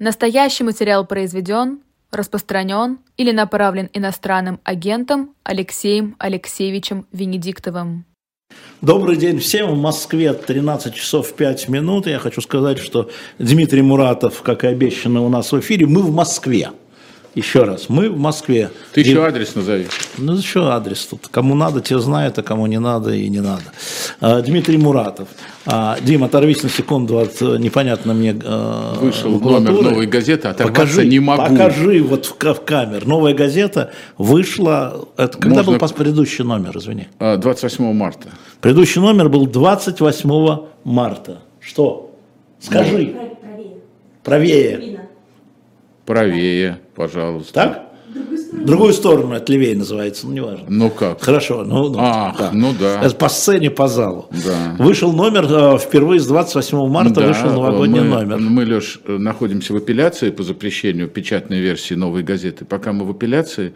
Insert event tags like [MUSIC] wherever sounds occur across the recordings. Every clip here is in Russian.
Настоящий материал произведен, распространен или направлен иностранным агентом Алексеем Алексеевичем Венедиктовым. Добрый день всем. В Москве 13 часов 5 минут. Я хочу сказать, что Дмитрий Муратов, как и обещано у нас в эфире, мы в Москве. Еще раз, мы в Москве. Ты еще адрес назови. Ну, еще адрес тут. Кому надо, те знают, а кому не надо и не надо. А, Дмитрий Муратов. А, Дим, оторвись на секунду от э, непонятно мне э, Вышел номер новой газеты, оторваться покажи, не могу. Покажи вот в, в камер. Новая газета вышла... Это когда Можно... был предыдущий номер, извини? 28 а, марта. Предыдущий номер был 28 марта. Что? Скажи. Правее. Правее. Правее, пожалуйста. Так? Другую сторону от левее называется, ну неважно. Ну как? Хорошо, ну, ну, а, да. ну да. Это по сцене, по залу. Да. Вышел номер, э, впервые с 28 марта да, вышел новогодний мы, номер. Мы, Леш, находимся в апелляции по запрещению печатной версии новой газеты. Пока мы в апелляции,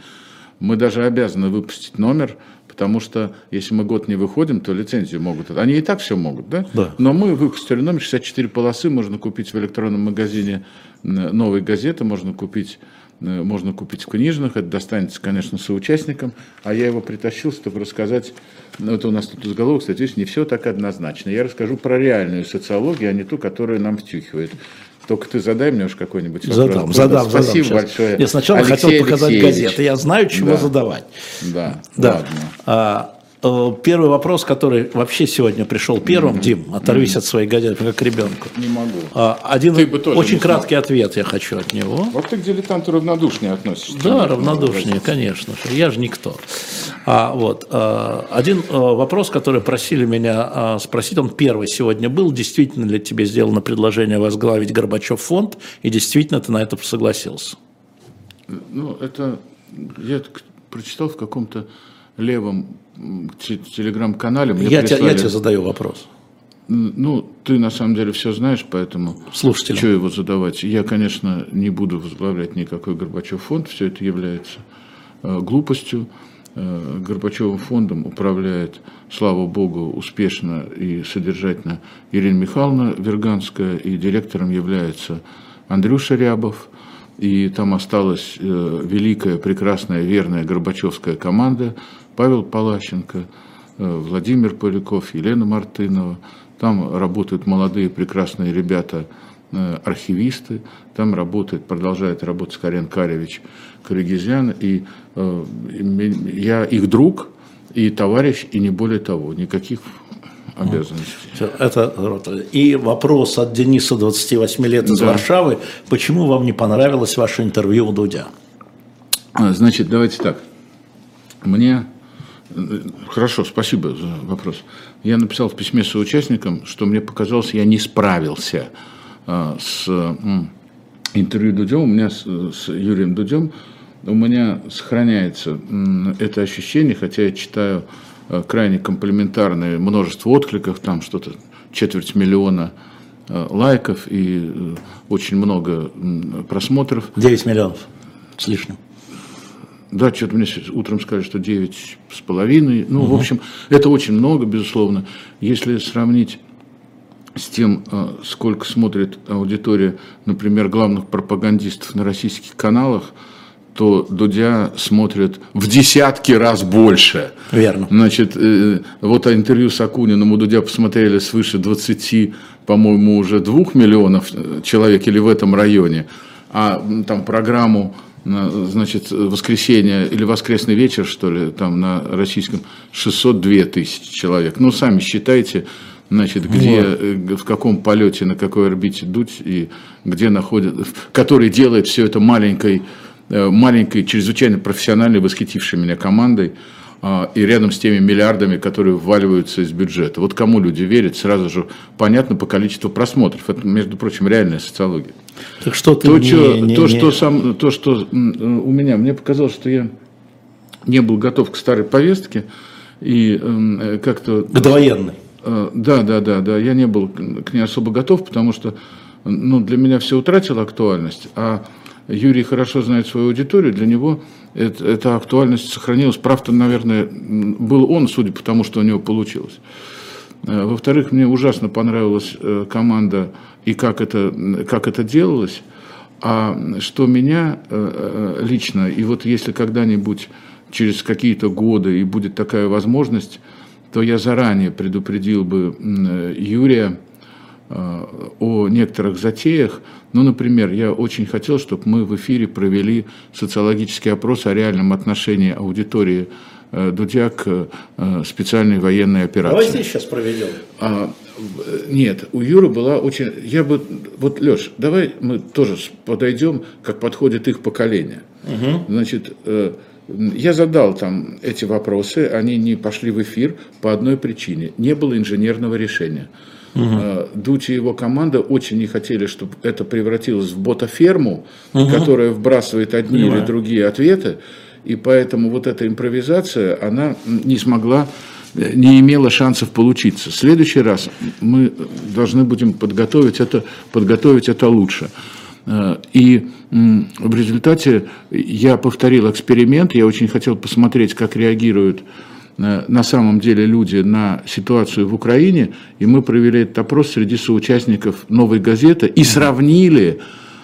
мы даже обязаны выпустить номер, потому что если мы год не выходим, то лицензию могут. Они и так все могут, да? Да. Но мы выпустили номер 64 полосы, можно купить в электронном магазине новой газеты, можно купить э, можно купить в книжных, это достанется, конечно, соучастникам, а я его притащил, чтобы рассказать, ну, это у нас тут заголовок, кстати, видишь, не все так однозначно. Я расскажу про реальную социологию, а не ту, которая нам втюхивает. Только ты задай мне уж какой-нибудь вопрос. Задам, задам, Спасибо задам большое. Я сначала Алексей хотел показать Алексеевич. газеты. Я знаю, чего да. задавать. Да, да. ладно. А, Э, первый вопрос, который вообще сегодня пришел первым, mm-hmm. Дим, оторвись mm-hmm. от своей газеты, как ребенку. Не могу. А, один ты бы тоже очень краткий смог. ответ я хочу от него. Вот ты к дилетанту равнодушнее относишься. Да, равнодушнее, конечно. Я же никто. А, вот, а, один а, вопрос, который просили меня а, спросить, он первый сегодня был. Действительно ли тебе сделано предложение возглавить Горбачев фонд, и действительно ты на это согласился? Ну, это я прочитал в каком-то левом телеграм-канале. Мне я, прислали... я тебе задаю вопрос. Ну, ты на самом деле все знаешь, поэтому Слушателям. что его задавать? Я, конечно, не буду возглавлять никакой Горбачев фонд, все это является э, глупостью. Э, Горбачевым фондом управляет, слава богу, успешно и содержательно Ирина Михайловна Верганская, и директором является Андрюша Рябов. И там осталась э, великая, прекрасная, верная Горбачевская команда – Павел Палащенко, э, Владимир Поляков, Елена Мартынова. Там работают молодые прекрасные ребята, э, архивисты. Там работает, продолжает работать Карен Каревич Карагизян. И э, я их друг и товарищ, и не более того. Никаких обязанностей. Это И вопрос от Дениса, 28 лет из да. Варшавы. Почему вам не понравилось ваше интервью у Дудя? А, значит, давайте так. Мне Хорошо, спасибо за вопрос. Я написал в письме соучастникам, что мне показалось, я не справился а, с интервью Дудем. У меня с, с Юрием Дудем у меня сохраняется это ощущение, хотя я читаю а, крайне комплементарное множество откликов, там что-то четверть миллиона а, лайков и э, очень много просмотров. 9 миллионов с лишним. Да, что-то мне утром сказали, что 9 с половиной. Ну, угу. в общем, это очень много, безусловно. Если сравнить с тем, а, сколько смотрит аудитория, например, главных пропагандистов на российских каналах, то Дудя смотрят в десятки раз больше. Верно. Значит, э, вот интервью с Акуниным у Дудя посмотрели свыше 20, по-моему, уже 2 миллионов э, человек или в этом районе. А там программу значит, воскресенье или воскресный вечер, что ли, там на российском 602 тысячи человек. Ну, сами считайте, значит, где, вот. Э, в каком полете, на какой орбите дуть и где находится, который делает все это маленькой, э, маленькой, чрезвычайно профессиональной, восхитившей меня командой. А, и рядом с теми миллиардами, которые вваливаются из бюджета. Вот кому люди верят, сразу же понятно по количеству просмотров. Это, между прочим, реальная социология. Так что ты то, не, что, не, то, не... Что сам, то, что у меня, мне показалось, что я не был готов к старой повестке и э, как-то... К довоенной. Э, да, да, да, да, я не был к ней особо готов, потому что ну, для меня все утратило актуальность, а Юрий хорошо знает свою аудиторию, для него это, эта актуальность сохранилась. Правда, наверное, был он, судя по тому, что у него получилось. Э, во-вторых, мне ужасно понравилась э, команда и как это, как это делалось. А что меня э, э, лично, и вот если когда-нибудь через какие-то годы и будет такая возможность, то я заранее предупредил бы Юрия о некоторых затеях. Ну, например, я очень хотел, чтобы мы в эфире провели социологический опрос о реальном отношении аудитории Дудя к специальной военной операции. Давай здесь сейчас проведем. А, нет, у Юры была очень... Я бы... Вот, Леш, давай мы тоже подойдем, как подходит их поколение. Угу. Значит, э, я задал там эти вопросы, они не пошли в эфир по одной причине. Не было инженерного решения. Угу. Дуть и его команда очень не хотели, чтобы это превратилось в ботаферму, угу. которая вбрасывает одни Понимаю. или другие ответы. И поэтому вот эта импровизация, она не смогла не имела шансов получиться. В следующий раз мы должны будем подготовить это, подготовить это лучше. Э, и в результате я повторил эксперимент, я очень хотел посмотреть, как реагируют э, на самом деле люди на ситуацию в Украине, и мы провели этот опрос среди соучастников «Новой газеты» и сравнили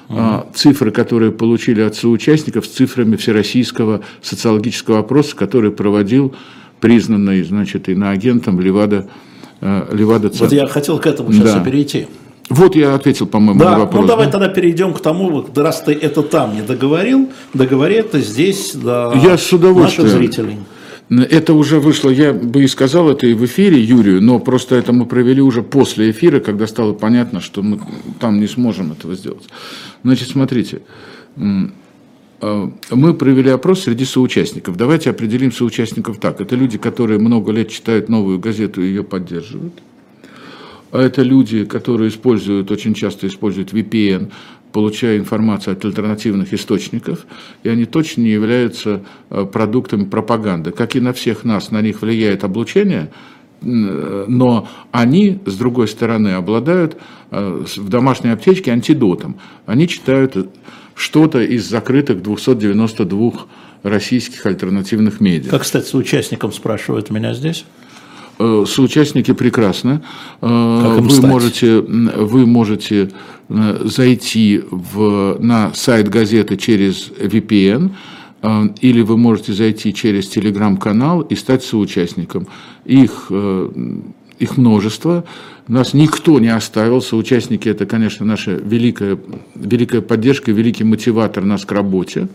uh цифры, которые получили от соучастников, с цифрами всероссийского социологического опроса, который проводил признанный, значит, иноагентом Левада, э, Левада Вот я хотел к этому сейчас да. перейти. Вот я ответил, по-моему, да, на вопрос. Ну давай да? тогда перейдем к тому, раз ты это там не договорил, договори это здесь до я с удовольствием. наших зрителей. Это уже вышло, я бы и сказал это и в эфире Юрию, но просто это мы провели уже после эфира, когда стало понятно, что мы там не сможем этого сделать. Значит, смотрите, мы провели опрос среди соучастников. Давайте определим соучастников так. Это люди, которые много лет читают новую газету и ее поддерживают. А это люди, которые используют, очень часто используют VPN, получая информацию от альтернативных источников, и они точно не являются э, продуктами пропаганды. Как и на всех нас, на них влияет облучение, но они, с другой стороны, обладают э, в домашней аптечке антидотом. Они читают что-то из закрытых 292 российских альтернативных медиа. Как стать соучастником, спрашивают меня здесь? Э, соучастники прекрасно. Э, вы стать? можете, вы можете э, зайти в, на сайт газеты через VPN, или вы можете зайти через телеграм-канал и стать соучастником. Их их множество. Нас никто не оставил, соучастники – это, конечно, наша великая, великая поддержка, великий мотиватор нас к работе.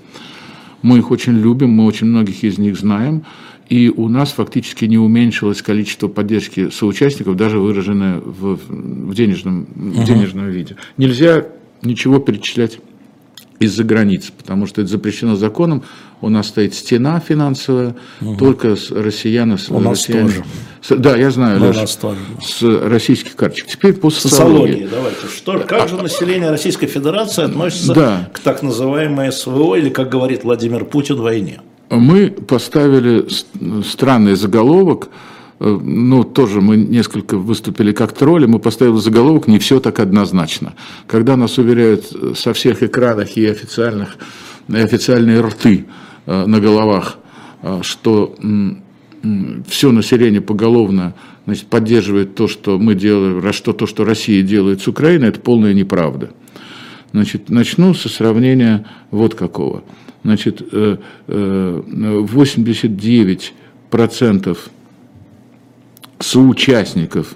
Мы их очень любим, мы очень многих из них знаем. И у нас фактически не уменьшилось количество поддержки соучастников, даже выраженное в, в, денежном, в денежном виде. Нельзя ничего перечислять из-за границы, потому что это запрещено законом. У нас стоит стена финансовая, угу. только с россиян, с у нас тоже. С, да, я знаю, Леша, у нас тоже. с российских карточек. Теперь по социологии. давайте. Что, как же население Российской Федерации относится да. к так называемой СВО, или, как говорит Владимир Путин, войне? Мы поставили странный заголовок – ну, тоже мы несколько выступили как тролли, мы поставили заголовок «Не все так однозначно». Когда нас уверяют э, со всех экранах и официальных, и официальные рты э, на головах, что все население поголовно значит, поддерживает то, что мы делаем, что то, что Россия делает с Украиной, это полная неправда. Значит, начну со сравнения вот какого. Значит, 89% соучастников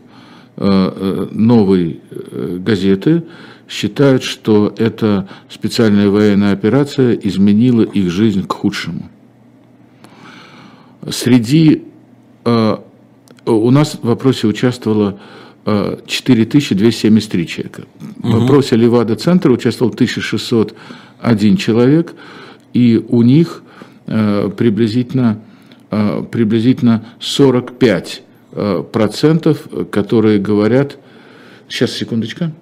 э, э, новой э, газеты считают, что эта специальная военная операция изменила их жизнь к худшему. Среди у нас в вопросе участвовало 4273 человека. В вопросе Левада-центра участвовал 1601 человек, и у них приблизительно, приблизительно 45 Э, процентов, которые говорят... Сейчас, секундочка.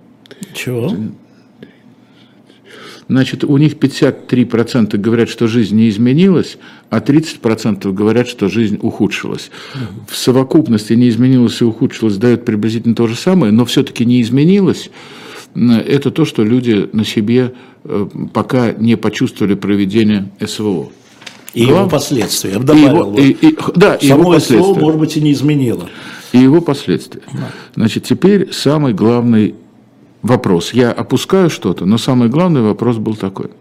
Чего? Значит, у них 53% говорят, что жизнь не изменилась, а 30% говорят, что жизнь ухудшилась. В совокупности не изменилась и ухудшилась дает приблизительно то же самое, но все-таки не изменилось. Это то, что люди на себе э, пока не почувствовали проведение СВО. И его последствия. Я бы добавил. И, и, и, да, Само его слово, может быть, и не изменило. И его последствия. Да. Значит, теперь самый главный вопрос. Я опускаю что-то, но самый главный вопрос был такой.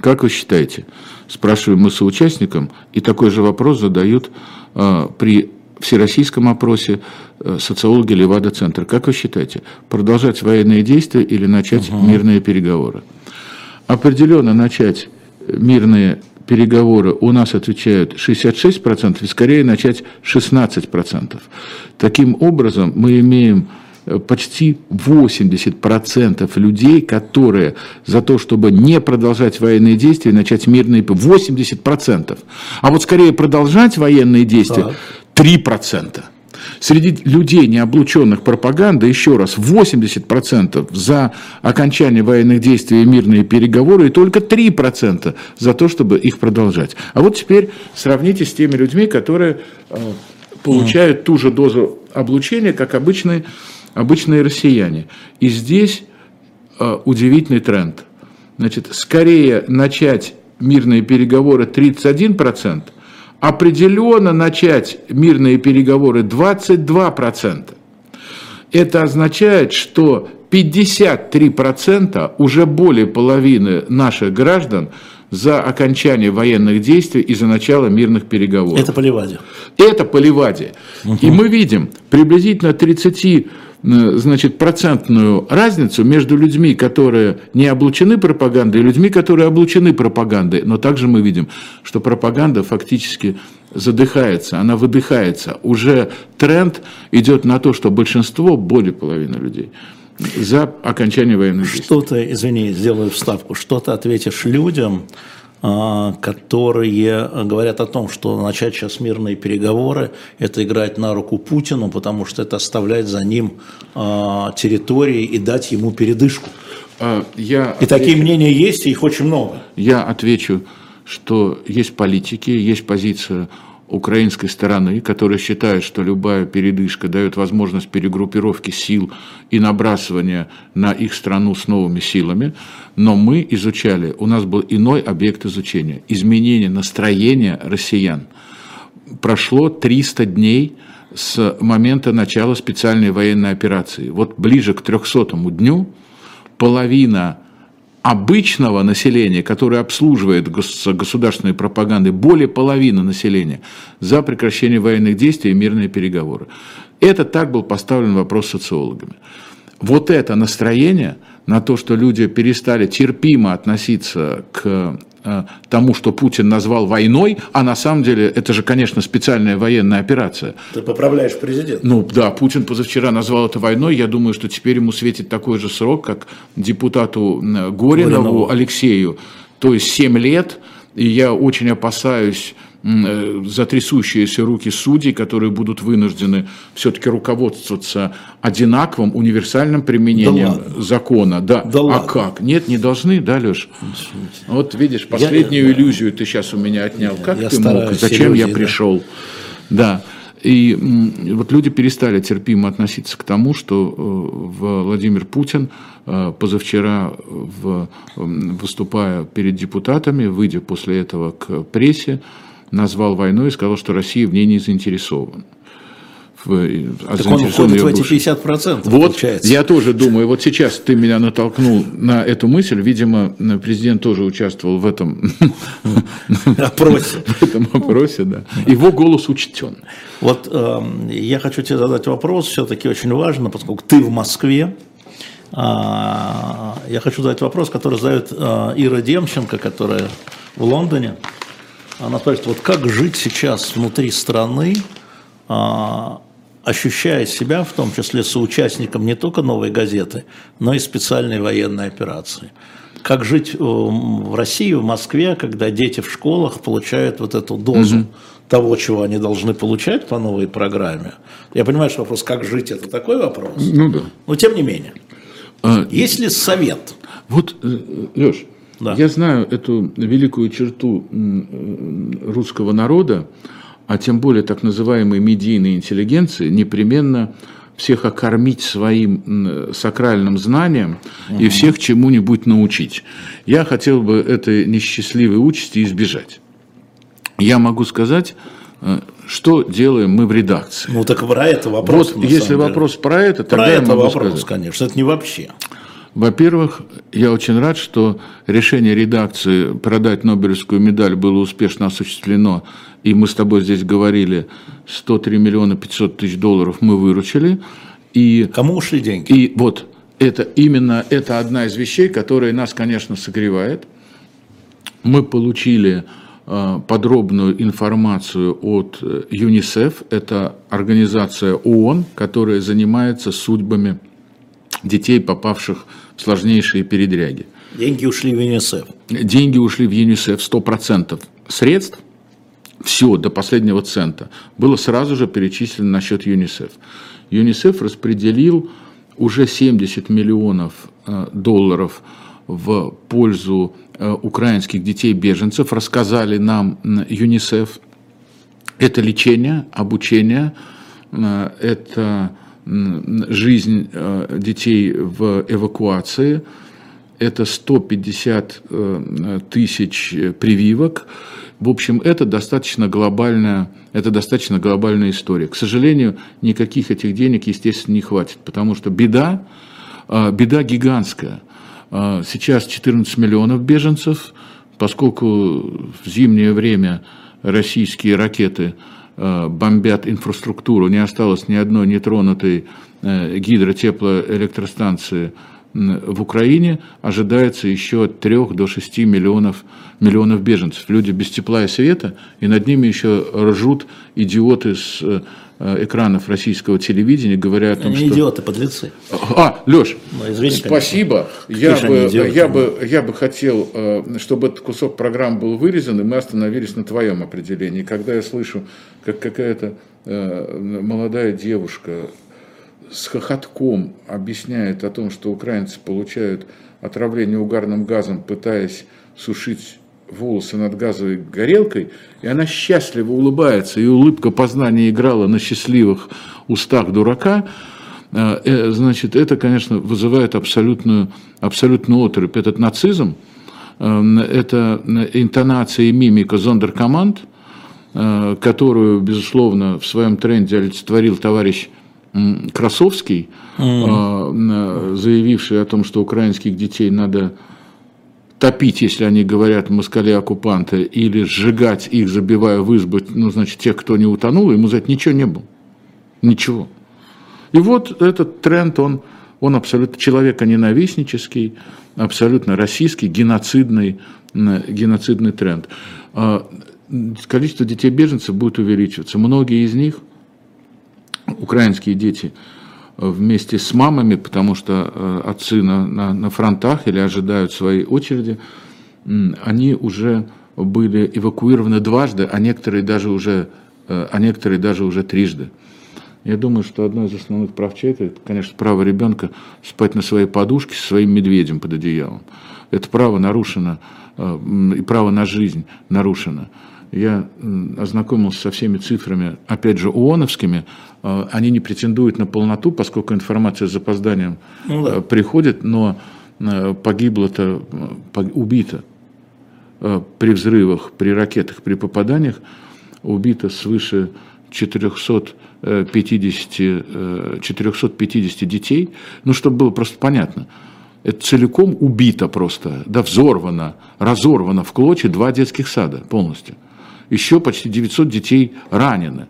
Как вы считаете, спрашиваем мы соучастникам, и такой же вопрос задают э, при всероссийском опросе э, социологи Левада-центр. Как вы считаете, продолжать военные действия или начать угу. мирные переговоры? Определенно начать мирные переговоры у нас отвечают 66%, и скорее начать 16%. Таким образом, мы имеем э, почти 80% людей, которые за то, чтобы не продолжать военные действия, начать мирные... 80%. А вот скорее продолжать военные действия 3%. Среди людей, не облученных пропагандой, еще раз, 80% за окончание военных действий и мирные переговоры, и только 3% за то, чтобы их продолжать. А вот теперь сравните с теми людьми, которые э, получают ту же дозу облучения, как обычные, обычные россияне. И здесь э, удивительный тренд. Значит, скорее начать мирные переговоры 31%, определенно начать мирные переговоры 22%. Это означает, что 53% уже более половины наших граждан за окончание военных действий и за начало мирных переговоров. Это по Ливаде. Это по Ливаде. Угу. И мы видим приблизительно 30 Э, значит, процентную разницу между людьми, которые не облучены пропагандой, и людьми, которые облучены пропагандой. Но также мы видим, что пропаганда фактически задыхается, она выдыхается. Уже тренд идет на то, что большинство, более половины людей, за окончание военных действий. Что-то, извини, сделаю вставку, что то ответишь людям, которые говорят о том, что начать сейчас мирные переговоры – это играть на руку Путину, потому что это оставлять за ним а, территории и дать ему передышку. А, я и отвечу, такие мнения есть, и их очень много. Я отвечу, что есть политики, есть позиция украинской стороны, которая считает, что любая передышка дает возможность перегруппировки сил и набрасывания на их страну с новыми силами. Но мы изучали, у нас был иной объект изучения – изменение настроения россиян. Прошло 300 дней с момента начала специальной военной операции. Вот ближе к 300 дню половина обычного населения, которое обслуживает государственной пропагандой, более половины населения за прекращение военных действий и мирные переговоры. Это так был поставлен вопрос социологами. Вот это настроение на то, что люди перестали терпимо относиться к тому, что Путин назвал войной, а на самом деле это же, конечно, специальная военная операция. Ты поправляешь президента. Ну да, Путин позавчера назвал это войной. Я думаю, что теперь ему светит такой же срок, как депутату Горинову, Горинову. Алексею, то есть 7 лет. И я очень опасаюсь Э, затрясущиеся руки судей, которые будут вынуждены все-таки руководствоваться одинаковым универсальным применением да закона. Да, да а ладно. как? Нет, не должны, да, Леш? Вот видишь, последнюю я, юлюзию ты сейчас у меня отнял. Как я ты мог? Зачем иллюзии, я пришел? Да. И вот люди перестали терпимо относиться к тому, что э, Владимир Путин э, позавчера, выступая перед депутатами, выйдя после этого к прессе, назвал войну и сказал, что Россия в ней не заинтересована. В, а так он входит в эти 50%. Вот, получается. я тоже думаю, вот сейчас ты меня натолкнул на эту мысль, видимо, президент тоже участвовал в этом [LAUGHS] опросе. [LAUGHS] В этом опросе, да. Его голос учтен. Вот э, я хочу тебе задать вопрос, все-таки очень важно, поскольку ты в Москве, а, я хочу задать вопрос, который задает э, Ира Демченко, которая в Лондоне. Спрашивает, вот как жить сейчас внутри страны, а, ощущая себя в том числе соучастником не только «Новой газеты», но и специальной военной операции. Как жить э, в России, в Москве, когда дети в школах получают вот эту дозу угу. того, чего они должны получать по новой программе. Я понимаю, что вопрос, как жить, это такой вопрос. Ну да. Но тем не менее. А, есть ли совет? Вот, э, Леш, да. Я знаю эту великую черту русского народа, а тем более так называемой медийной интеллигенции, непременно всех окормить своим сакральным знанием угу. и всех чему-нибудь научить. Я хотел бы этой несчастливой участи избежать. Я могу сказать, э, что делаем мы в редакции? Ну так про это вопрос. Вот если вопрос деле. про это, тогда про я это могу вопрос, сказать. конечно, это не вообще. Во-первых, я очень рад, что решение редакции продать Нобелевскую медаль было успешно осуществлено, и мы с тобой здесь говорили, 103 миллиона 500 тысяч долларов мы выручили. И, Кому ушли деньги? И вот это именно это одна из вещей, которая нас, конечно, согревает. Мы получили э, подробную информацию от э, ЮНИСЕФ, это организация ООН, которая занимается судьбами детей, попавших сложнейшие передряги. Деньги ушли в ЮНИСЕФ. Деньги ушли в ЮНИСЕФ, 100% средств, все до последнего цента, было сразу же перечислено на счет ЮНИСЕФ. ЮНИСЕФ распределил уже 70 миллионов э, долларов в пользу э, украинских детей-беженцев, рассказали нам ЮНИСЕФ. Это лечение, обучение, э, это жизнь э, детей в эвакуации, это 150 э, тысяч прививок. В общем, это достаточно глобальная, это достаточно глобальная история. К сожалению, никаких этих денег, естественно, не хватит, потому что беда, э, беда гигантская. Сейчас 14 миллионов беженцев, поскольку в зимнее время российские ракеты бомбят инфраструктуру, не осталось ни одной нетронутой э, гидротеплоэлектростанции в Украине, ожидается еще от 3 до 6 миллионов, миллионов беженцев. Люди без тепла и света, и над ними еще ржут идиоты с э, Э, экранов российского телевидения, говоря о том, они что... идиоты, подлецы. А, Леш, ну, извини, спасибо. Я бы, я, бы, я бы хотел, э, чтобы этот кусок программы был вырезан, и мы остановились на твоем определении. Когда я слышу, как какая-то э, молодая девушка с хохотком объясняет о том, что украинцы получают отравление угарным газом, пытаясь сушить волосы над газовой горелкой, и она счастливо улыбается, и улыбка познания играла на счастливых устах дурака, э, э, значит, это, конечно, вызывает абсолютную, абсолютную отрыв. Этот нацизм, э, это интонация и мимика зондеркоманд, которую, безусловно, в своем тренде олицетворил товарищ Красовский, mm. заявивший о том, что украинских детей надо топить, если они говорят москали-оккупанты, или сжигать их, забивая в избы, ну, значит, тех, кто не утонул, ему за это ничего не было. Ничего. И вот этот тренд, он, он абсолютно человеконенавистнический, абсолютно российский, геноцидный, геноцидный тренд. А, количество детей-беженцев будет увеличиваться. Многие из них, украинские дети, вместе с мамами, потому что э, отцы на, на, на фронтах или ожидают своей очереди, они уже были эвакуированы дважды, а некоторые даже уже, э, а некоторые даже уже трижды. Я думаю, что одно из основных прав человека, это, конечно, право ребенка спать на своей подушке со своим медведем под одеялом. Это право нарушено, э, и право на жизнь нарушено я ознакомился со всеми цифрами, опять же, ООНовскими, а, они не претендуют на полноту, поскольку информация с запозданием ну, да. Э, приходит, но э, погибло-то, убито э, при взрывах, при ракетах, при попаданиях, убито свыше 450, 450 детей. Ну, чтобы было просто понятно, это целиком убито просто, да, взорвано, разорвано в клочья два детских сада полностью еще почти 900 детей ранены.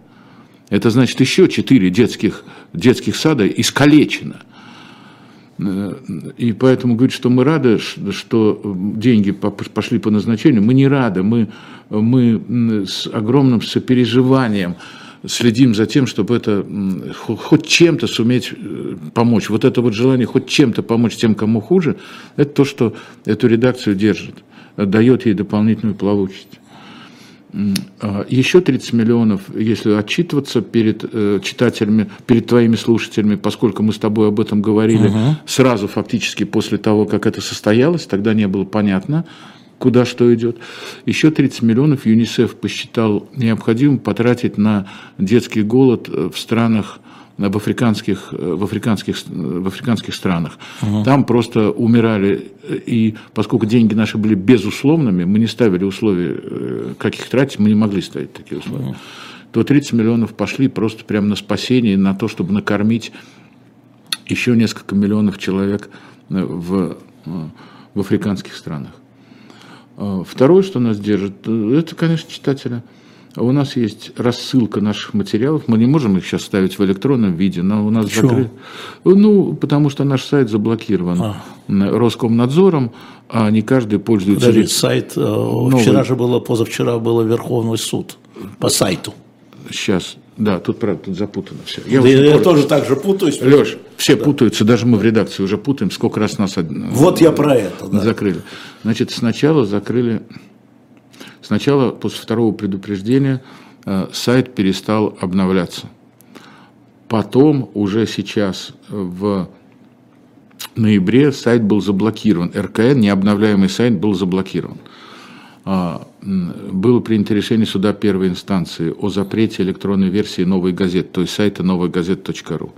Это значит, еще 4 детских, детских сада искалечено. И поэтому говорить, что мы рады, что деньги пошли по назначению, мы не рады, мы, мы с огромным сопереживанием следим за тем, чтобы это хоть чем-то суметь э, помочь. Вот это вот желание хоть чем-то помочь тем, кому хуже, это то, что эту редакцию держит, дает ей дополнительную плавучесть. А, Еще 30 миллионов, если отчитываться перед э, читателями, перед твоими слушателями, поскольку мы с тобой об этом говорили угу. сразу фактически после того, как это состоялось, тогда не было понятно, куда что идет. Еще 30 миллионов ЮНИСЕФ посчитал необходимым потратить на детский голод э, в странах в африканских, в африканских, в африканских странах. Угу. Там просто умирали, и поскольку деньги наши были безусловными, мы не ставили условия, э, как их тратить, мы не могли ставить такие условия. Угу. то 30 миллионов пошли просто прямо на спасение, на то, чтобы накормить еще несколько миллионов человек э, в, э, в африканских странах. А, второе, что нас держит, это, конечно, читателя. У нас есть рассылка наших материалов. Мы не можем их сейчас ставить в электронном виде, но у нас закрыт. Ну, потому что наш сайт заблокирован а. Роскомнадзором, а не каждый пользуется. Подожди, сайт. Э, новый. Вчера же было, позавчера было Верховный суд по сайту. Сейчас. Да, тут правда, тут запутано все. Я, да я тоже так же путаюсь. Леш, все да. путаются, даже мы в редакции уже путаем, сколько раз нас вот я про это, да. закрыли. Значит, сначала закрыли, сначала после второго предупреждения э, сайт перестал обновляться. Потом уже сейчас в ноябре сайт был заблокирован. РКН, необновляемый сайт, был заблокирован. А, было принято решение суда первой инстанции о запрете электронной версии «Новой газеты», то есть сайта новойгазет.ру.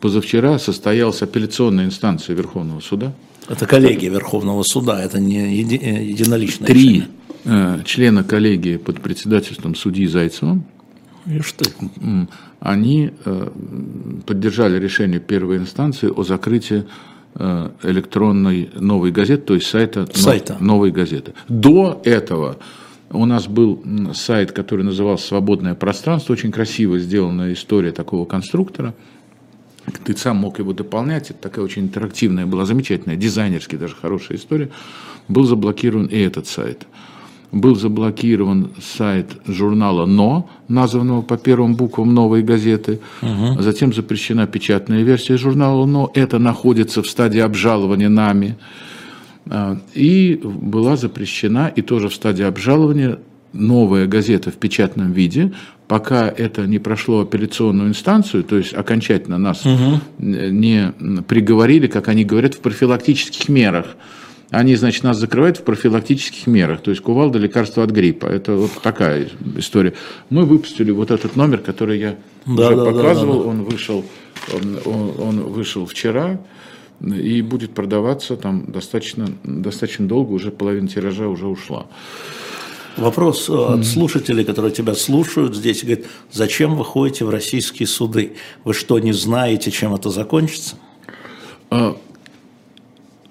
Позавчера состоялась апелляционная инстанция Верховного суда. Это коллегия Верховного суда, это не еди, э, единоличное Три решение. Э, члена коллегии под председательством судьи Зайцева, они э, поддержали решение первой инстанции о закрытии Э, электронной новой газеты, то есть сайта, сайта. новой газеты. До этого у нас был сайт, который назывался «Свободное пространство», очень красиво сделанная история такого конструктора. Ты сам мог его дополнять, это такая очень интерактивная была, замечательная, дизайнерски даже хорошая история. Был заблокирован и этот сайт был заблокирован сайт журнала «Но», названного по первым буквам «Новой газеты». Угу. Затем запрещена печатная версия журнала «Но». Это находится в стадии обжалования нами. А, и была запрещена, и тоже в стадии обжалования, новая газета в печатном виде, пока это не прошло апелляционную инстанцию, то есть окончательно нас угу. не приговорили, как они говорят, в профилактических мерах они, значит, нас закрывают в профилактических мерах, то есть кувалда лекарства от гриппа. Это вот такая история. Мы выпустили вот этот номер, который я да, уже да, показывал, да, да, да. он вышел, он, он вышел вчера и будет продаваться там достаточно, достаточно долго, уже половина тиража уже ушла. Вопрос от слушателей, которые тебя слушают здесь, говорит, зачем вы ходите в российские суды? Вы что, не знаете, чем это закончится?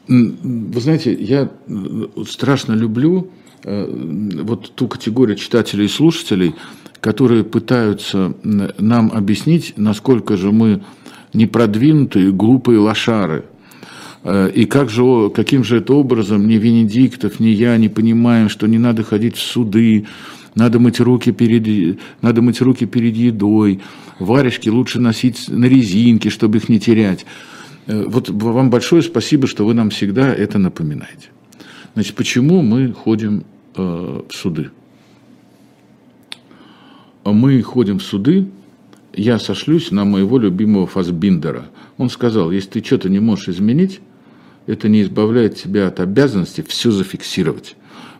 Вы знаете, я э, страшно люблю э, вот ту категорию читателей и слушателей, которые пытаются нам объяснить, насколько же мы непродвинутые, глупые лошары. Э, и как же, каким же это образом ни Венедиктов, ни я не понимаем, что не надо ходить в суды, надо мыть руки перед, надо мыть руки перед едой, варежки лучше носить на резинке, чтобы их не терять. Э, вот вам большое спасибо, что вы нам всегда это напоминаете. Значит, почему мы ходим э, в суды? Мы ходим в суды, я сошлюсь на моего любимого Фасбиндера. Он сказал, если ты что-то не можешь изменить, это не избавляет тебя от обязанности все зафиксировать.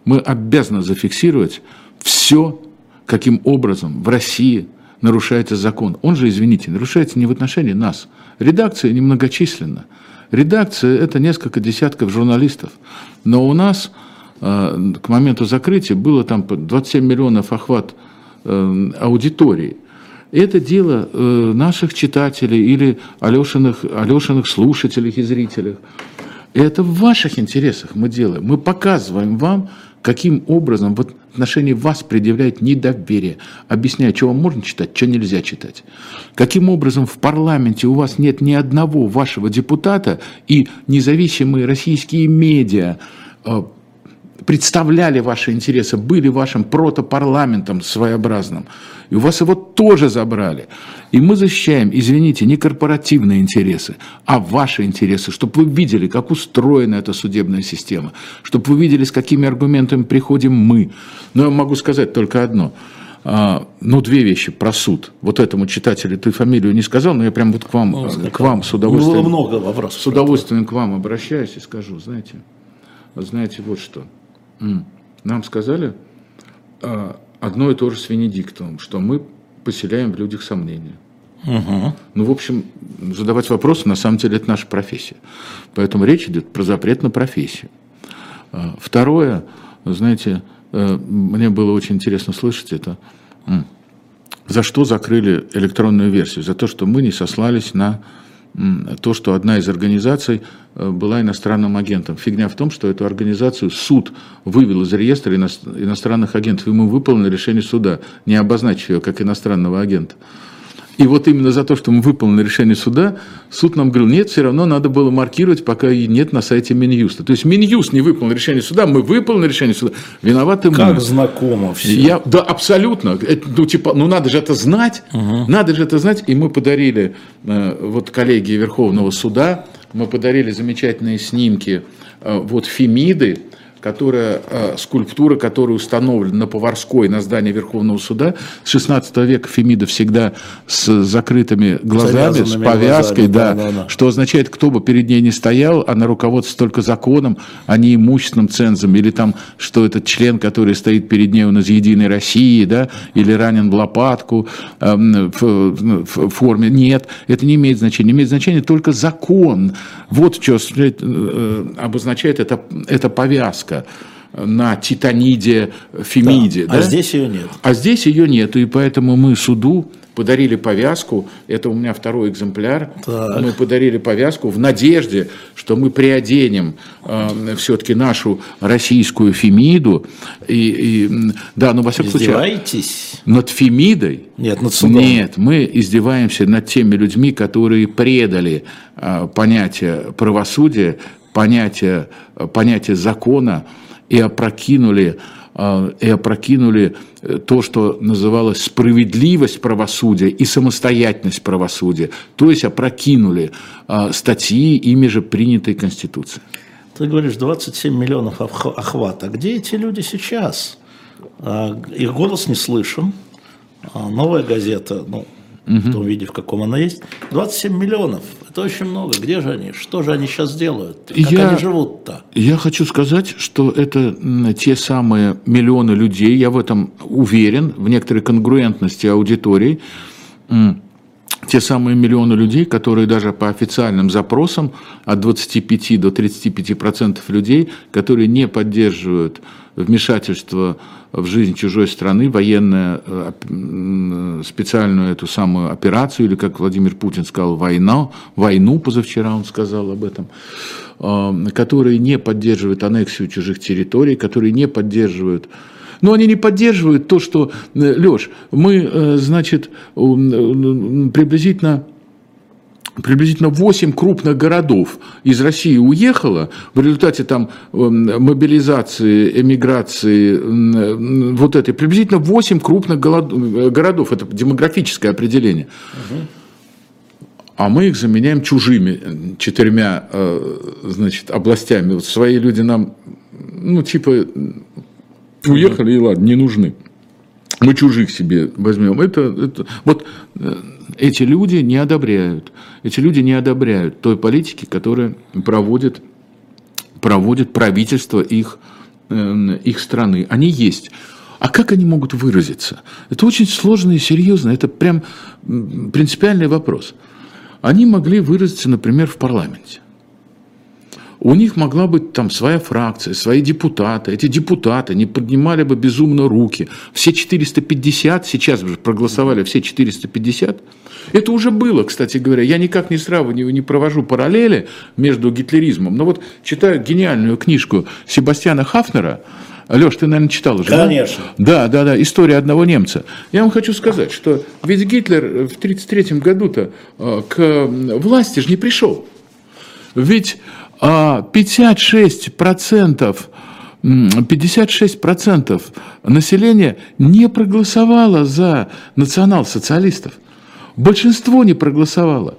Мы обязаны зафиксировать все, каким образом в России нарушается закон. Он же, извините, нарушается не в отношении нас – Редакция немногочисленна. Редакция – это несколько десятков журналистов. Но у нас э, к моменту закрытия было там 27 миллионов охват э, аудитории. Это дело э, наших читателей или Алешиных, Алешиных слушателей и зрителей. Это в ваших интересах мы делаем. Мы показываем вам, каким образом в отношении вас предъявляет недоверие, объясняя, что вам можно читать, что нельзя читать. Каким образом в парламенте у вас нет ни одного вашего депутата и независимые российские медиа э, представляли ваши интересы, были вашим протопарламентом своеобразным. И у вас его тоже забрали. И мы защищаем, извините, не корпоративные интересы, а ваши интересы, чтобы вы видели, как устроена эта судебная система, чтобы вы видели, с какими аргументами приходим мы. Но я могу сказать только одно. А, ну, две вещи про суд. Вот этому читателю ты фамилию не сказал, но я прям вот к вам, ну, к вам с удовольствием. Было много вопросов. С удовольствием к вам обращаюсь и скажу, знаете, знаете вот что. Нам сказали а, одно и то же с Венедиктовым, что мы поселяем в людях сомнения. Угу. Ну, в общем, задавать вопросы, на самом деле, это наша профессия. Поэтому речь идет про запрет на профессию. А, второе, знаете, э, мне было очень интересно слышать это. за что закрыли электронную версию? За то, что мы не сослались на то, что одна из организаций э, была иностранным агентом. Фигня в том, что эту организацию суд вывел из реестра иностранных агентов, и мы выполнили решение суда, не обозначив ее как иностранного агента. И вот именно за то, что мы выполнили решение суда, суд нам говорил, нет, все равно надо было маркировать, пока и нет на сайте Минюста. То есть Минюст не выполнил решение суда, мы выполнили решение суда, виноваты мы. Как знакомо все. Я, да, абсолютно. Это, ну, типа, ну надо же это знать, угу. надо же это знать. И мы подарили э, вот коллегии Верховного суда, мы подарили замечательные снимки э, вот Фемиды, которая, э, скульптура, которая установлена на Поварской, на здании Верховного суда. С 16 века Фемида всегда с закрытыми глазами, с повязкой, глазами, да, да, да, что означает, кто бы перед ней не стоял, она руководствуется только законом, а не имущественным цензом, или там, что этот член, который стоит перед ней, он из «Единой России», да, или ранен в лопатку э, в, в форме. Нет, это не имеет значения. Имеет значение только закон. Вот что э, обозначает эта, эта повязка сказка на титаниде Фемиде. Да. А да? А здесь ее нет. А здесь ее нет, и поэтому мы суду подарили повязку, это у меня второй экземпляр, так. мы подарили повязку в надежде, что мы приоденем э, все-таки нашу российскую Фемиду. И, и, да, ну, во всяком случае... Над Фемидой? Нет, над судом. Нет, мы издеваемся над теми людьми, которые предали э, понятие правосудия, понятие, понятие закона и опрокинули, э, и опрокинули э, то, что называлось справедливость правосудия и самостоятельность правосудия, то есть опрокинули э, статьи ими же принятой Конституции. Ты говоришь, 27 миллионов охвата. Где эти люди сейчас? А, их голос не слышен. А, новая газета, ну, угу. в том виде, в каком она есть. 27 миллионов. Это очень много. Где же они? Что же они сейчас делают? Как я, они живут-то? Я хочу сказать, что это те самые миллионы людей, я в этом уверен, в некоторой конгруентности аудитории, те самые миллионы людей, которые даже по официальным запросам от 25 до 35 процентов людей, которые не поддерживают вмешательство в жизнь чужой страны, военная э, специальную эту самую операцию, или, как Владимир Путин сказал, война, войну позавчера он сказал об этом, э, которые не поддерживают аннексию чужих территорий, которые не поддерживают но они не поддерживают то, что, э, Леш, мы, значит, приблизительно приблизительно 8 крупных городов из России уехало в результате там эм, мобилизации, эмиграции, вот этой, приблизительно 8 крупных городов, это демографическое определение. А мы их заменяем чужими четырьмя э, значит, областями. Вот свои люди нам, ну, типа, уехали и ладно, не нужны мы чужих себе возьмем. Это, это, вот э, эти люди не одобряют. Эти люди не одобряют той политики, которая проводит, проводит правительство их, э, их страны. Они есть. А как они могут выразиться? Это очень сложно и серьезно. Это прям принципиальный вопрос. Они могли выразиться, например, в парламенте. У них могла быть там своя фракция, свои депутаты. Эти депутаты не поднимали бы безумно руки. Все 450, сейчас уже проголосовали все 450. Это уже было, кстати говоря. Я никак не сравниваю, не провожу параллели между гитлеризмом. Но вот читаю гениальную книжку Себастьяна Хафнера, Леш, ты, наверное, читал уже, Конечно. Да, да, да, история одного немца. Я вам хочу сказать, что ведь Гитлер в 1933 году-то э, к власти же не пришел. Ведь 56%, а 56% населения не проголосовало за национал-социалистов. Большинство не проголосовало.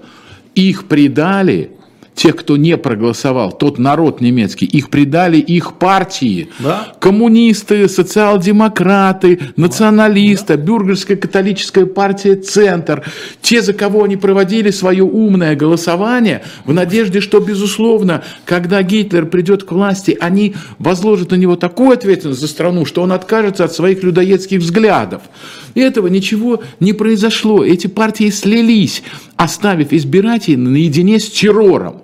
Их предали тех, кто не проголосовал, тот народ немецкий, их предали их партии. Да? Коммунисты, социал-демократы, националисты, да. бюргерская католическая партия «Центр». Те, за кого они проводили свое умное голосование, в надежде, что, безусловно, когда Гитлер придет к власти, они возложат на него такую ответственность за страну, что он откажется от своих людоедских взглядов. И этого ничего не произошло. Эти партии слились, оставив избирателей наедине с террором.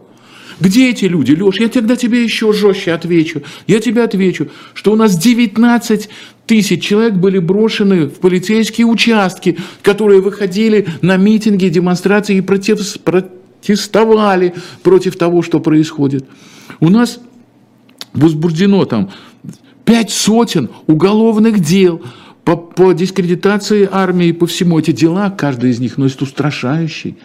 Где эти люди? Леш, я тогда тебе еще жестче отвечу. Я тебе отвечу, что у нас 19 тысяч человек были брошены в полицейские участки, которые выходили на митинги, демонстрации и против, протестовали против того, что происходит. У нас возбуждено там пять сотен уголовных дел по, по дискредитации армии, по всему. Эти дела, каждый из них носит устрашающий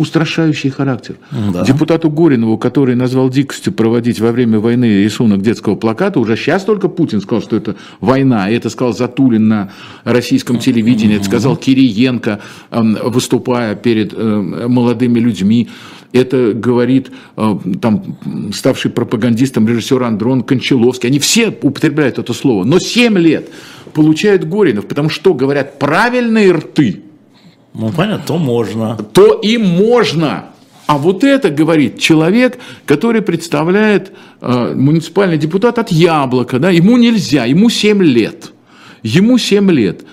устрашающий характер. Да. Депутату Горинову, который назвал дикостью проводить во время войны рисунок детского плаката, уже сейчас только Путин сказал, что это война. И это сказал Затулин на российском телевидении, это сказал Кириенко, эм, выступая перед э, молодыми людьми. Это говорит э, там, ставший пропагандистом режиссер Андрон Кончаловский. Они все употребляют это слово. Но 7 лет получает Горинов, потому что говорят правильные рты – ну, понятно, то можно. То и можно. А вот это говорит человек, который представляет э, муниципальный депутат от Яблока. Да? Ему нельзя, ему 7 лет. Ему 7 лет.